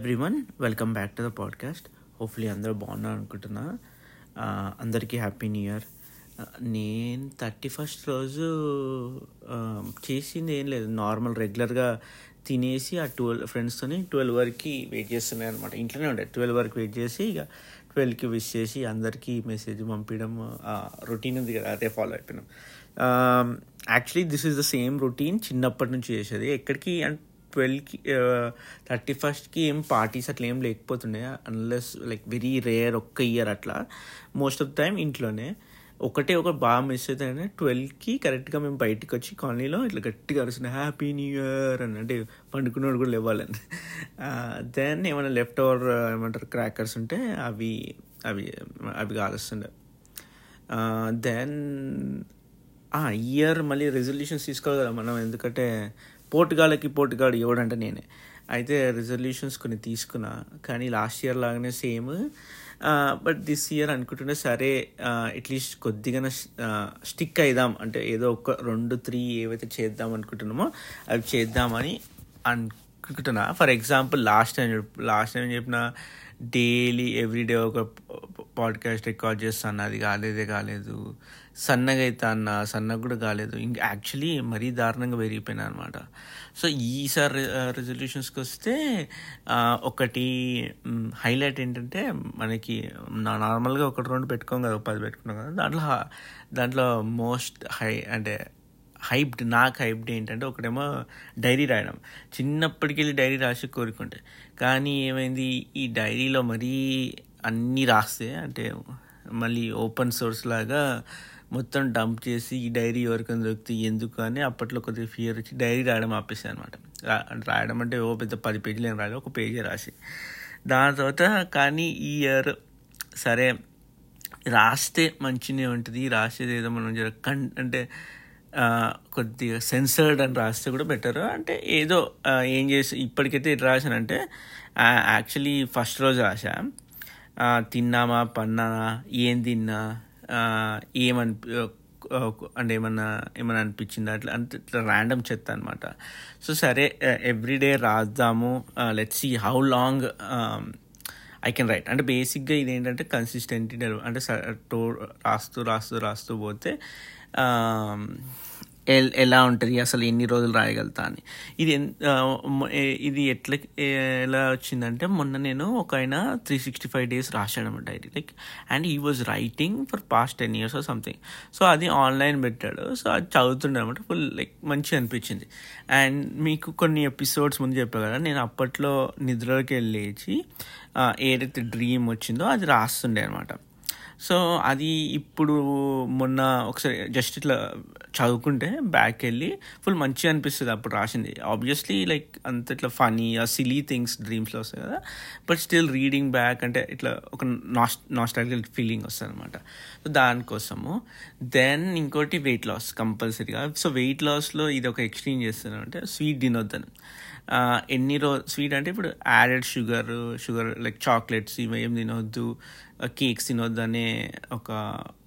Everyone welcome back to the podcast. Hopefully అందరూ బాగున్నారు అనుకుంటున్నా. అందరికీ హ్యాపీ న్యూ ఇయర్. నేను థర్టీ ఫస్ట్ రోజు చేసింది ఏం లేదు. నార్మల్ రెగ్యులర్గా తినేసి ఆ ట్వెల్వ్ ఫ్రెండ్స్తోని ట్వెల్వ్ వరకు వెయిట్ చేస్తున్నాయి అనమాట ఇంట్లోనే ఉండే. ట్వెల్వ్ వరకు వెయిట్ చేసి ఇక ట్వెల్వ్కి విష్ చేసి అందరికీ మెసేజ్ పంపించడం రొటీన్ ఉంది కదా అదే ఫాలో అయిపోయినాం. Actually this is the same routine చిన్నప్పటి నుంచి చేసేది. ఎక్కడికి అంటే ట్వెల్వ్కి థర్టీ ఫస్ట్కి ఏం పార్టీస్ అట్లా ఏం లేకపోతుండే అన్లెస్ లైక్ వెరీ రేర్ ఒక్క ఇయర్ అట్లా. మోస్ట్ ఆఫ్ ద టైం ఇంట్లోనే. ఒకటే ఒక బాగా మిస్ అవుతాయంటే ట్వెల్వ్కి కరెక్ట్గా మేము బయటికి వచ్చి కాలనీలో ఇట్లా గట్టిగా అరుస్తున్నాయి హ్యాపీ న్యూ ఇయర్ అని అంటే పండుకున్నాడు కూడా లేవాలని దెన్ ఏమైనా లెఫ్ట్ ఓవర్ ఏమంటారు క్రాకర్స్ ఉంటే అవి అవి అవి కాలుస్తుండే. దెన్ ఇయర్ మళ్ళీ రెజల్యూషన్స్ తీసుకోవాలి కదా మనం ఎందుకంటే పోటుగాళ్ళకి పోటుగాడు ఎవడంటే నేనే. అయితే రిజల్యూషన్స్ కొన్ని తీసుకున్నా. కానీ లాస్ట్ ఇయర్ లాగానే సేమ్ బట్ దిస్ ఇయర్ అనుకుంటుంటే సరే అట్లీస్ట్ కొద్దిగా స్టిక్ అయిదాం. అంటే ఏదో ఒక రెండు త్రీ ఏవైతే చేద్దాం అనుకుంటున్నామో అవి చేద్దామని అనుకుంటున్నా. For example last time last time చెప్పిన డైలీ ఎవ్రీడే ఒక పాడ్కాస్ట్ రికార్డ్ చేస్తాను. అది కాలేదే కాలేదు. సన్నగా అయితే అన్న సన్నగా కూడా కాలేదు. ఇంకా యాక్చువల్లీ మరీ దారుణంగా పెరిగిపోయినా అనమాట సో ఈసారి రెజల్యూషన్స్కి వస్తే ఒకటి హైలైట్ ఏంటంటే మనకి నా- నార్మల్గా ఒకటి రెండు పెట్టుకోం కదా పది పెట్టుకున్నాం కదా దాంట్లో హ- దాంట్లో మోస్ట్ హై అంటే హైప్డ్ నాకు హైప్డ్ ఏంటంటే ఒకటేమో డైరీ రాయడం. చిన్నప్పటికెళ్ళి డైరీ రాసి కోరుకుంటే. కానీ ఏమైంది? ఈ డైరీలో మరీ అన్నీ రాస్తే అంటే మళ్ళీ ఓపెన్ సోర్స్ లాగా మొత్తం డంప్ చేసి ఈ డైరీ ఎవరికైనా దొరికితే ఎందుకు అని అప్పట్లో కొద్దిగా ఫియర్ వచ్చి డైరీ రాయడం ఆపేసాను అనమాట రాయడం అంటే ఓ పెద్ద పది పేజీలు ఏం రాయాలి ఒక పేజీ రాసి. దాని తర్వాత కానీ ఈ ఇయర్ సరే రాస్తే మంచినే ఉంటుంది రాసేది ఏదో మనం జర కన్ అంటే కొద్దిగా సెన్సర్డ్ అని రాస్తే కూడా బెటర్ అంటే ఏదో ఏం చేసి ఇప్పటికైతే ఎట్లా రాశానంటే యాక్చువల్లీ ఫస్ట్ రోజు రాసా తిన్నామా పన్నానా ఏం తిన్నా ఏమని అంటే ఏమన్నా ఏమైనా అనిపించిందా అట్లా అంటే ఇట్లా ర్యాండమ్ చెత్త అనమాట సో సరే everyday రాద్దాము let see how long I can write అంటే బేసిక్గా ఇది ఏంటంటే కన్సిస్టెంట్ అంటే స- టో రాస్తూ రాస్తూ రాస్తూ పోతే ఎల్- ఎలా ఉంటుంది? అసలు ఎన్ని రోజులు రాయగలుగుతా అని. ఇది ఇది ఎట్లా ఎలా వచ్చిందంటే మొన్న నేను ఒక ఆయన three sixty five days రాశాడనమాట diary. Like and he was writing for past ten years or something. So అది ఆన్లైన్ పెట్టాడు. సో అది చదువుతుండే అనమాట ఫుల్ లైక్ మంచిగా అనిపించింది. అండ్ మీకు కొన్ని ఎపిసోడ్స్ ముందు చెప్పా కదా నేను అప్పట్లో నిద్రలోకి వెళ్ళేసి ఏదైతే డ్రీమ్ వచ్చిందో అది రాస్తుండే అనమాట సో అది ఇప్పుడు మొన్న ఒకసారి జస్ట్ ఇట్లా చదువుకుంటే బ్యాక్ వెళ్ళి ఫుల్ మంచిగా అనిపిస్తుంది అప్పుడు రాసింది. ఆబ్వియస్లీ లైక్ అంత ఇట్లా ఫనీ ఆ సిలీ థింగ్స్ డ్రీమ్స్లో వస్తాయి కదా. బట్ స్టిల్ రీడింగ్ బ్యాక్ అంటే ఇట్లా ఒక నాస్ నాస్టాలజికల్ ఫీలింగ్ వస్తుంది అనమాట సో దానికోసము. దెన్ ఇంకోటి వెయిట్ లాస్ కంపల్సరీగా సో వెయిట్ లాస్లో ఇది ఒక ఎక్స్చేంజ్ చేస్తాను అంటే స్వీట్ తినొద్దని ఎన్ని రో స్వీట్ అంటే ఇప్పుడు added sugar sugar like chocolates ఇవి ఏం తినొద్దు. కేక్స్ తినొద్దు అనే ఒక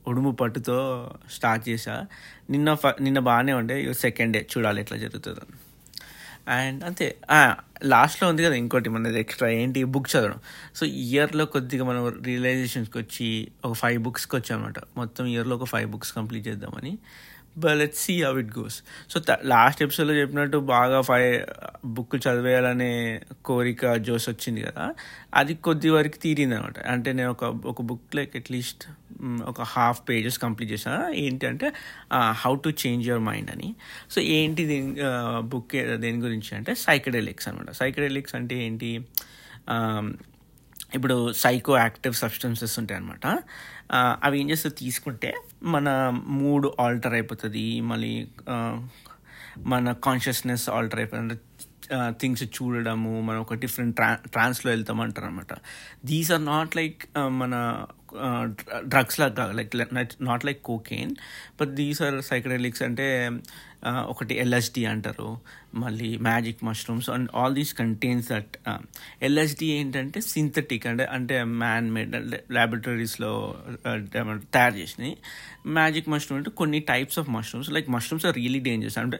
ఉడుము పట్టుతో స్టార్ట్ చేశా. నిన్న ఫ- నిన్న బాగానే ఉండే. సెకండ్ డే చూడాలి ఎట్లా జరుగుతుందో. అండ్ అంతే. లాస్ట్లో ఉంది కదా ఇంకోటి మనది ఎక్స్ట్రా ఏంటి? బుక్ చదవడం. సో ఇయర్లో కొద్దిగా మనం రియలైజేషన్స్కి వచ్చి ఒక ఫైవ్ బుక్స్కి వచ్చామన్నమాట మొత్తం ఇయర్లో ఒక ఫైవ్ బుక్స్ కంప్లీట్ చేద్దామని. But let see how it goes so last ఎపిసోడ్లో చెప్పినట్టు బాగా ఫైవ్ బుక్ uh, చదివేయాలనే కోరిక జోస్ వచ్చింది కదా అది కొద్ది వరకు తీరింది అనమాట అంటే నేను ఒక ఒక బుక్ లైక్ అట్లీస్ట్ ఒక హాఫ్ పేజెస్ కంప్లీట్ చేశాను ఏంటి అంటే how to change your mind అని. సో ఏంటి దీని బుక్ దేని గురించి అంటే సైకడెలిక్స్ అనమాట సైకడెలిక్స్ అంటే ఏంటి? ఇప్పుడు సైకో యాక్టివ్ సబ్స్టెన్సెస్ ఉంటాయి అనమాట అవి ఏం చేస్తే తీసుకుంటే మన మూడ్ ఆల్టర్ అయిపోతుంది. మళ్ళీ మన కాన్షియస్నెస్ ఆల్టర్ అయిపోతుంది. థింగ్స్ చూడడము మనం ఒక డిఫరెంట్ ట్రా ట్రాన్స్లో వెళ్తామంటారు అనమాట దీస్ ఆర్ నాట్ లైక్ మన డ్రగ్స్ లాగా like not like cocaine but these are psychedelics అంటే ఒకటి ఎల్ఎస్డి అంటారు మళ్ళీ magic mushrooms and all these contains that LSD ఏంటంటే సింథటిక్ అంటే అంటే మ్యాన్ మేడ్ ల్యాబొరేటరీస్లో తయారు చేసినాయి మ్యాజిక్ మష్రూమ్ అంటే కొన్ని types of mushrooms like mushrooms are really dangerous అంటే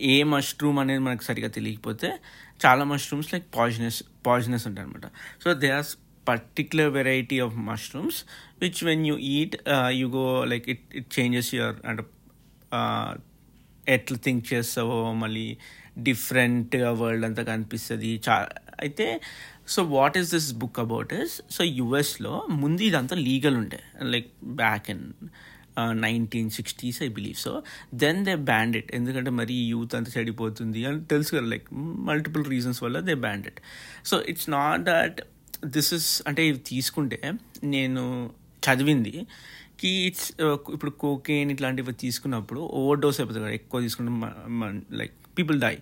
ఏ మష్రూమ్ అనేది మనకు సరిగా తెలియకపోతే చాలా మష్రూమ్స్ లైక్ పాయిజనస్ పాయిజనస్ ఉంటాయి అనమాట so they are particular variety of mushrooms which when you eat you go like it it changes your అంటే ఎట్లా థింక్ చేస్తావో మళ్ళీ డిఫరెంట్గా వరల్డ్ అంతా కనిపిస్తుంది. చా అయితే so what is this book about is so యుఎస్లో ముందు ఇదంతా లీగల్ ఉండే. Like back in nineteen sixties I believe so then they banned it ఎందుకంటే మరి యూత్ అంతా చెడిపోతుంది అని తెలుసు కదా లైక్ మల్టిపుల్ రీజన్స్ వల్ల they banned it so it's not that this is అంటే ఇవి తీసుకుంటే నేను చదివింది కి ఇట్స్ uh, ఇప్పుడు కోకేన్ ఇట్లాంటివి తీసుకున్నప్పుడు ఓవర్ డోస్ అయిపోతుంది కదా ఎక్కువ తీసుకుంటే like people die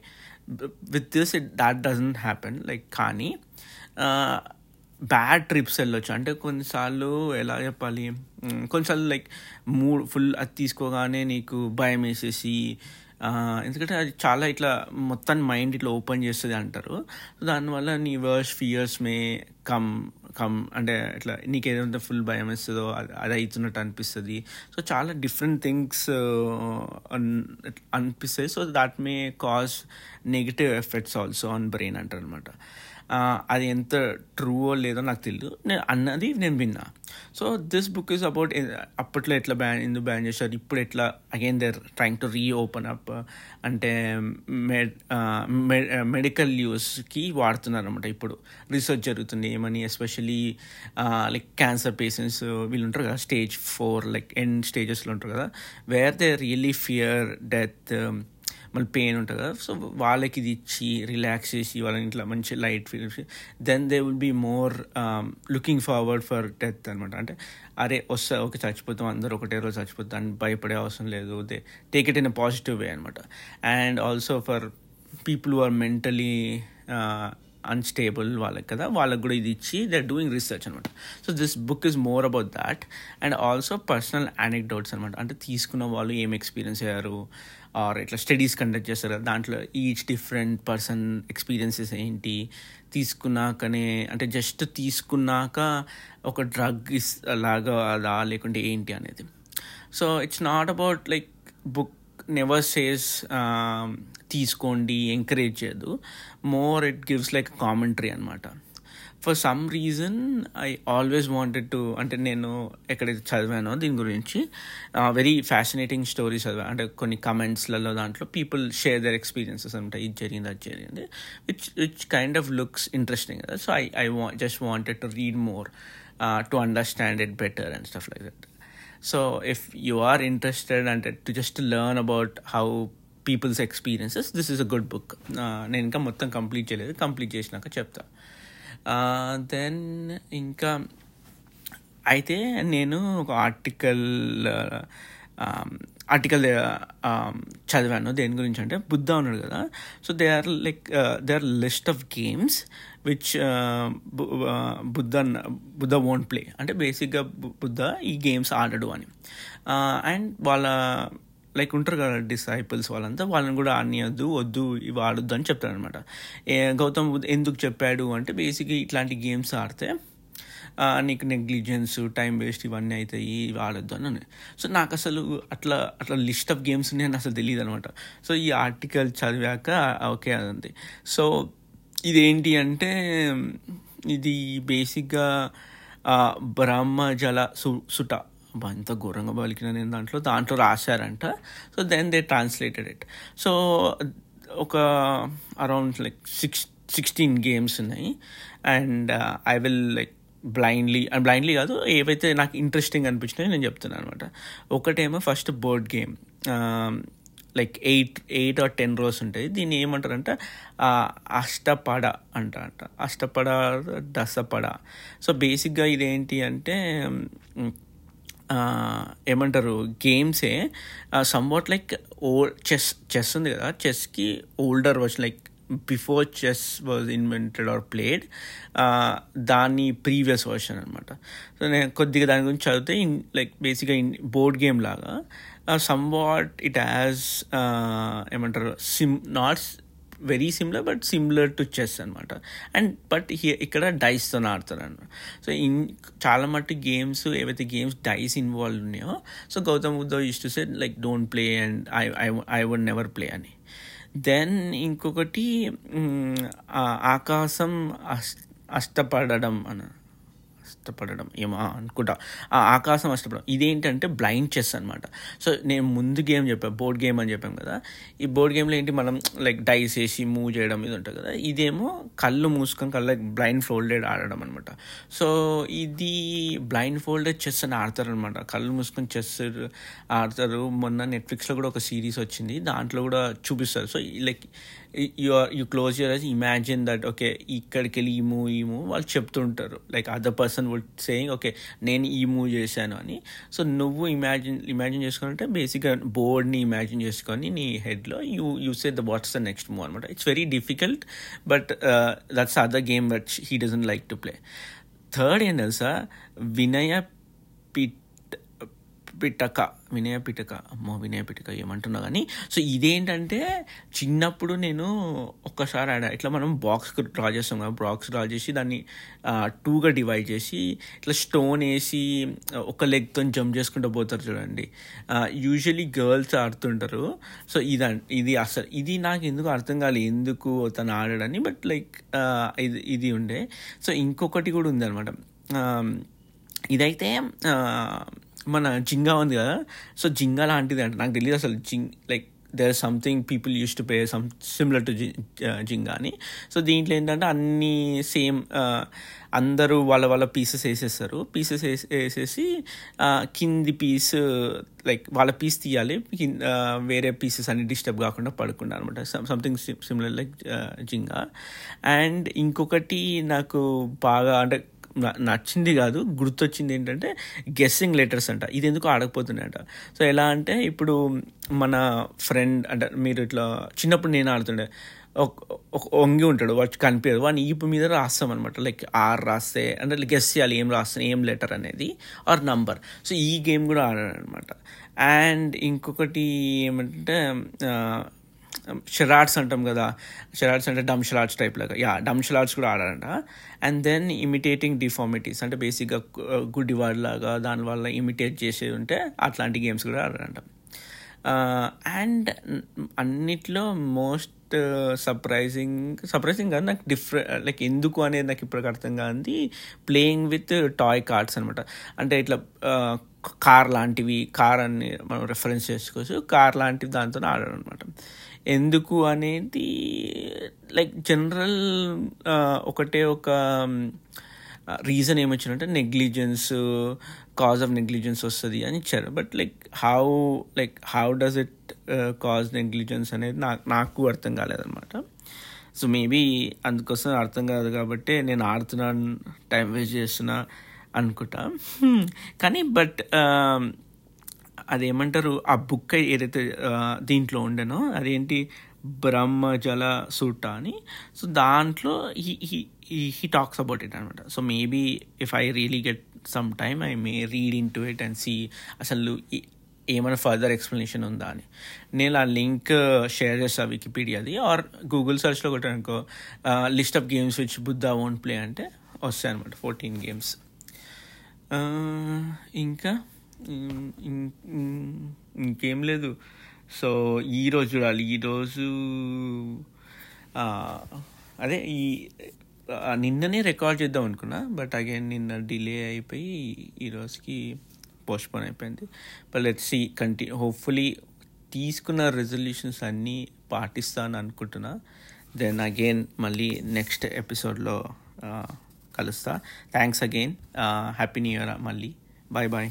with this it that doesn't happen like కానీ uh, బ్యాడ్ ట్రిప్స్ వెళ్ళొచ్చు. అంటే కొన్నిసార్లు ఎలా చెప్పాలి? కొన్నిసార్లు లైక్ మూడ్ ఫుల్ అది తీసుకోగానే నీకు భయం వేసేసి ఎందుకంటే అది చాలా ఇట్లా మొత్తం మైండ్ ఇట్లా ఓపెన్ చేస్తుంది అంటారు. దానివల్ల నీ worse fears may come come అంటే ఇట్లా నీకు ఏదైతే ఫుల్ భయం వేస్తుందో అది అవుతున్నట్టు అనిపిస్తుంది. సో చాలా డిఫరెంట్ థింగ్స్ అనిపిస్తాయి so that may cause negative effects also on brain అంటారు అనమాట అది ఎంత ట్రూవో లేదో నాకు తెలియదు నేను అన్నది నేను విన్నా. So this book is about అప్పట్లో ఎట్లా బ్యాన్ ఎందుకు బ్యాన్ చేశారు? ఇప్పుడు ఎట్లా? Again they're trying to reopen up అంటే మెడికల్ యూస్కి వాడుతున్నారు అనమాట ఇప్పుడు రీసెర్చ్ జరుగుతుంది. ఏమని? ఎస్పెషలీ లైక్ క్యాన్సర్ పేషెంట్స్ వీళ్ళు ఉంటారు కదా స్టేజ్ ఫోర్ లైక్ ఎండ్ స్టేజెస్లో ఉంటారు కదా where they really fear death మళ్ళీ పెయిన్ ఉంటుంది కదా. సో వాళ్ళకి ఇది ఇచ్చి రిలాక్స్ చేసి వాళ్ళని ఇట్లా మంచి light feel then they will be more looking forward for death అనమాట అంటే అరే వస్తా ఓకే చచ్చిపోతాం అందరూ ఒకటే రోజు చచ్చిపోతాం అని భయపడే అవసరం లేదు they take it in a positive way అనమాట and also for people are mentally unstable వాళ్ళకి కదా వాళ్ళకి కూడా ఇది ఇచ్చి దే డూయింగ్ రీసెర్చ్ అనమాట so this book is more about that and also personal anecdotes అనమాట అంటే తీసుకున్న వాళ్ళు ఏం ఎక్స్పీరియన్స్ అయ్యారు ఆర్ ఇట్లా స్టడీస్ కండక్ట్ చేస్తారు కదా దాంట్లో ఈచ్ డిఫరెంట్ పర్సన్ ఎక్స్పీరియన్సెస్ ఏంటి తీసుకున్నాకనే అంటే జస్ట్ తీసుకున్నాక ఒక డ్రగ్ ఇస్ లాగా అదా లేకుంటే ఏంటి అనేది. So it's not about like book never says తీసుకోండి ఎంకరేజ్ చేయదు. More it gives like commentary అనమాట for some reason I always wanted to అంటే నేను ఎక్కడైతే చదివానో దీని గురించి వెరీ ఫ్యాసినేటింగ్ స్టోరీస్ చదివాను అంటే కొన్ని కమెంట్స్లలో దాంట్లో పీపుల్ షేర్ దర్ ఎక్స్పీరియన్సెస్ అనమాట ఇది జరిగింది అది జరిగింది which which kind of looks interesting కదా. So I I was just wanted to read more to understand it better and stuff like that so if you are interested అంటే to just learn about how people's experiences this is a good book నేను ఇంకా మొత్తం complete చేయలేదు. Complete చేసినాక చెప్తా. Uh, then ఇంకా అయితే నేను ఒక ఆర్టికల్ ఆర్టికల్ చదివాను. దేని గురించి అంటే బుద్ధ ఉన్నాడు కదా. So they are like they are list of games which Buddha Buddha won't play అంటే బేసిక్గా బుద్ధ ఈ గేమ్స్ ఆడడు అని. Uh, అండ్ వాళ్ళ లైక్ ఉంటారు కదా డిసైపుల్స్ వాళ్ళంతా వాళ్ళని కూడా ఆనియద్దు వద్దు ఇవి ఆడొద్దు అని చెప్తారనమాట గౌతమ్ బుద్ధ ఎందుకు చెప్పాడు అంటే బేసిక్గా ఇట్లాంటి గేమ్స్ ఆడితే నీకు నెగ్లిజెన్స్ టైం వేస్ట్ ఇవన్నీ అవుతాయి ఇవి ఆడొద్దు అని సో నాకు అసలు అట్లా అట్లా లిస్ట్ ఆఫ్ గేమ్స్ ఉన్నాయని అసలు తెలియదు అనమాట. సో ఈ ఆర్టికల్ చదివాక ఓకే అదంతే. సో ఇదేంటి అంటే ఇది బేసిక్గా బ్రహ్మ జల సు సుట అంత ఘోరంగా పలికిన నేను దాంట్లో. దాంట్లో రాశారంట. So then they translated it so ఒక around like six sixteen games ఉన్నాయి. And I will like blindly and blindly కాదు ఏవైతే నాకు ఇంట్రెస్టింగ్ అనిపించినాయో నేను చెప్తున్నాను అనమాట ఒకటేమో first board game like eight eight or ten rows ఉంటాయి. దీన్ని ఏమంటారంటే? అష్టపడ అంట అంట అష్టపడ దసపడ సో బేసిక్గా ఇదేంటి అంటే ఏమంటారు? గేమ్సే somewhat like old chess chess ఉంది కదా. చెస్కి older version like before chess was invented or played దాని ప్రీవియస్ వర్షన్ అనమాట సో నేను కొద్దిగా దాని గురించి చదివితే ఇన్ లైక్ బేసిక్గా ఇన్ బోర్డ్ గేమ్ లాగా సమ్ వాట్ ఇట్ హ్యాస్ ఏమంటారు SIM not very similar but similar to chess అనమాట అండ్ బట్ ఇక్కడ డైస్తో ఆడతారు అనమాట సో ఇన్ చాలా మట్టు గేమ్స్ ఏవైతే గేమ్స్ డైస్ ఇన్వాల్వ్ ఉన్నాయో so Gautam Buddha used to say like don't play and I I I would never play అని. దెన్ ఇంకొకటి ఆకాశం అష్ అష్టపడడం అన అష్టపడడం ఏమో అనుకుంటా. ఆ ఆకాశం అష్టపడడం ఇదేంటంటే బ్లైండ్ చెస్ అనమాట సో నేను ముందు గేమ్ చెప్పాను బోర్డ్ గేమ్ అని చెప్పాం కదా. ఈ బోర్డ్ గేమ్లో ఏంటి మనం లైక్ డైస్ వేసి మూవ్ చేయడం ఇది ఉంటుంది కదా. ఇదేమో కళ్ళు మూసుకొని కళ్ళు బ్లైండ్ ఫోల్డెడ్ ఆడడం అనమాట సో ఇది బ్లైండ్ ఫోల్డెడ్ చెస్ అని ఆడతారు అనమాట కళ్ళు మూసుకొని చెస్ ఆడతారు. మొన్న నెట్ఫ్లిక్స్లో కూడా ఒక సిరీస్ వచ్చింది. దాంట్లో కూడా చూపిస్తారు. So like you are you close your eyes imagine that okay ఇక్కడికి వెళ్ళి ఈ మూవ్ ఈ మూవ్ వాళ్ళు చెప్తుంటారు. Like other person would saying okay నేను ఈ మూవ్ చేశాను అని. సో నువ్వు ఇమాజిన్ ఇమాజిన్ చేసుకుంటే బేసిక్గా బోర్డ్ని ఇమాజిన్ చేసుకొని నీ హెడ్లో you you say the what's the next move అనమాట it's very difficult but that's other game that he doesn't like to play third ఏం తెలుసా? వినయ పిటక వినయ పిటక అమ్మో వినయ పిటక ఏమంటున్నా కానీ సో ఇదేంటంటే చిన్నప్పుడు నేను ఒక్కసారి ఆడా. ఇట్లా మనం బాక్స్ డ్రా చేస్తాం కదా బాక్స్ డ్రా చేసి దాన్ని టూగా డివైడ్ చేసి ఇట్లా స్టోన్ వేసి ఒక లెగ్తో జంప్ చేసుకుంటూ పోతారు చూడండి. యూజువలీ గర్ల్స్ ఆడుతుంటారు. సో ఇది ఇది అసలు ఇది నాకు ఎందుకు అర్థం కాలేదు ఎందుకు తను ఆడాడని బట్ లైక్ ఇది ఇది ఉండే. సో ఇంకొకటి కూడా ఉందన్నమాట. ఇదైతే మన జింగా ఉంది కదా. సో జింగా లాంటిది అంటే నాకు తెలియదు అసలు జింగ్ like there something people used to play some similar to Jenga అని. సో దీంట్లో ఏంటంటే అన్నీ సేమ్ uh, అందరూ వాళ్ళ వాళ్ళ పీసెస్ వేసేస్తారు. పీసెస్ వేసేసి uh, కింది పీస్ లైక్ వాళ్ళ పీస్ తీయాలి. కింద uh, వేరే పీసెస్ అన్ని డిస్టర్బ్ కాకుండా పడకుండా అనమాట something similar like Jenga. And ఇంకొకటి నాకు బాగా అంటే నచ్చింది కాదు గుర్తొచ్చింది ఏంటంటే గెస్సింగ్ లెటర్స్ అంట. ఇది ఎందుకు ఆడకపోతున్నాయంట. సో ఎలా అంటే ఇప్పుడు మన ఫ్రెండ్ అంటే మీరు ఇట్లా చిన్నప్పుడు నేను ఆడుతుండే. ఒక వంగి ఉంటాడు వాడు కనిపించదు. వాడిని ఈపు మీద రాస్తాం అనమాట లైక్ ఆర్ రాస్తే అంటే గెస్ చేయాలి ఏం రాస్తాను ఏం లెటర్ అనేది ఆర్ నంబర్ సో ఈ గేమ్ కూడా ఆడాను అనమాట అండ్ ఇంకొకటి ఏమంటే షరాట్స్ అంటాం కదా. షరాట్స్ అంటే డమ్ షరాట్స్ టైప్ లాగా. యా డమ్ షరాట్స్ కూడా ఆడారంట. అండ్ దెన్ ఇమిటేటింగ్ డిఫార్మిటీస్ అంటే బేసిక్గా uh, గుడ్డివాడ్ లాగా దానివల్ల ఇమిటేట్ చేసేది ఉంటే అట్లాంటి గేమ్స్ కూడా ఆడారంట. Uh, అండ్ అన్నిట్లో మోస్ట్ సర్ప్రైజింగ్ సర్ప్రైజింగ్ కాదు నాకు డిఫరెంట్ లైక్ ఎందుకు అనేది నాకు ఇప్పటికి అర్థం కాదు ప్లేయింగ్ విత్ టాయ్ కార్డ్స్ అనమాట అంటే ఇట్లా uh, కార్ లాంటివి కార్ అని మనం రెఫరెన్స్ చేసుకోవచ్చు. కార్ లాంటివి దాంతో ఆడాడు అనమాట ఎందుకు అనేది లైక్ జనరల్ ఒకటే ఒక రీజన్ ఏమొచ్చిందంటే నెగ్లిజెన్స్ కాజ్ ఆఫ్ నెగ్లిజెన్స్ వస్తుంది అని ఇచ్చారు. But like how like how does it cause negligence అనేది నాకు నాకు అర్థం కాలేదన్నమాట. సో మేబీ అందుకోసం అర్థం కాదు కాబట్టి నేను ఆడుతున్నాను టైం వేస్ట్ చేస్తున్నా అనుకుంటా. Hmm. కానీ బట్ అదేమంటారు? ఆ బుక్ ఏదైతే దీంట్లో ఉండేనో అదేంటి? బ్రహ్మజల సూట అని. సో దాంట్లో హీ టాక్స్ అబౌట్ ఇట్ అనమాట so maybe if I really get some time I may read in to it and see అసలు ఏమైనా ఫర్దర్ ఎక్స్ప్లెనేషన్ ఉందా అని. నేను ఆ లింక్ షేర్ చేస్తాను వికీపీడియాది. ఆర్ గూగుల్ సర్చ్లో కొట్టానుకో list of games which Buddha won't play అంటే వస్తాయి అనమాట ఫోర్టీన్ గేమ్స్ ఇంకా? ఇంకేం లేదు. సో ఈరోజు చూడాలి. ఈరోజు అదే ఈ నిన్ననే రికార్డ్ చేద్దాం అనుకున్నా. బట్ అగైన్ నిన్న డిలే అయిపోయి ఈరోజుకి పోస్ట్పోన్ అయిపోయింది. బట్ లెట్ సి కంటి హోప్ఫుల్లీ తీసుకున్న రెజల్యూషన్స్ అన్నీ పాటిస్తాను అనుకుంటున్నా. దెన్ అగైన్ మళ్ళీ నెక్స్ట్ ఎపిసోడ్లో కలుస్తా. Thanks again. Happy new year మళ్ళీ. Bye bye.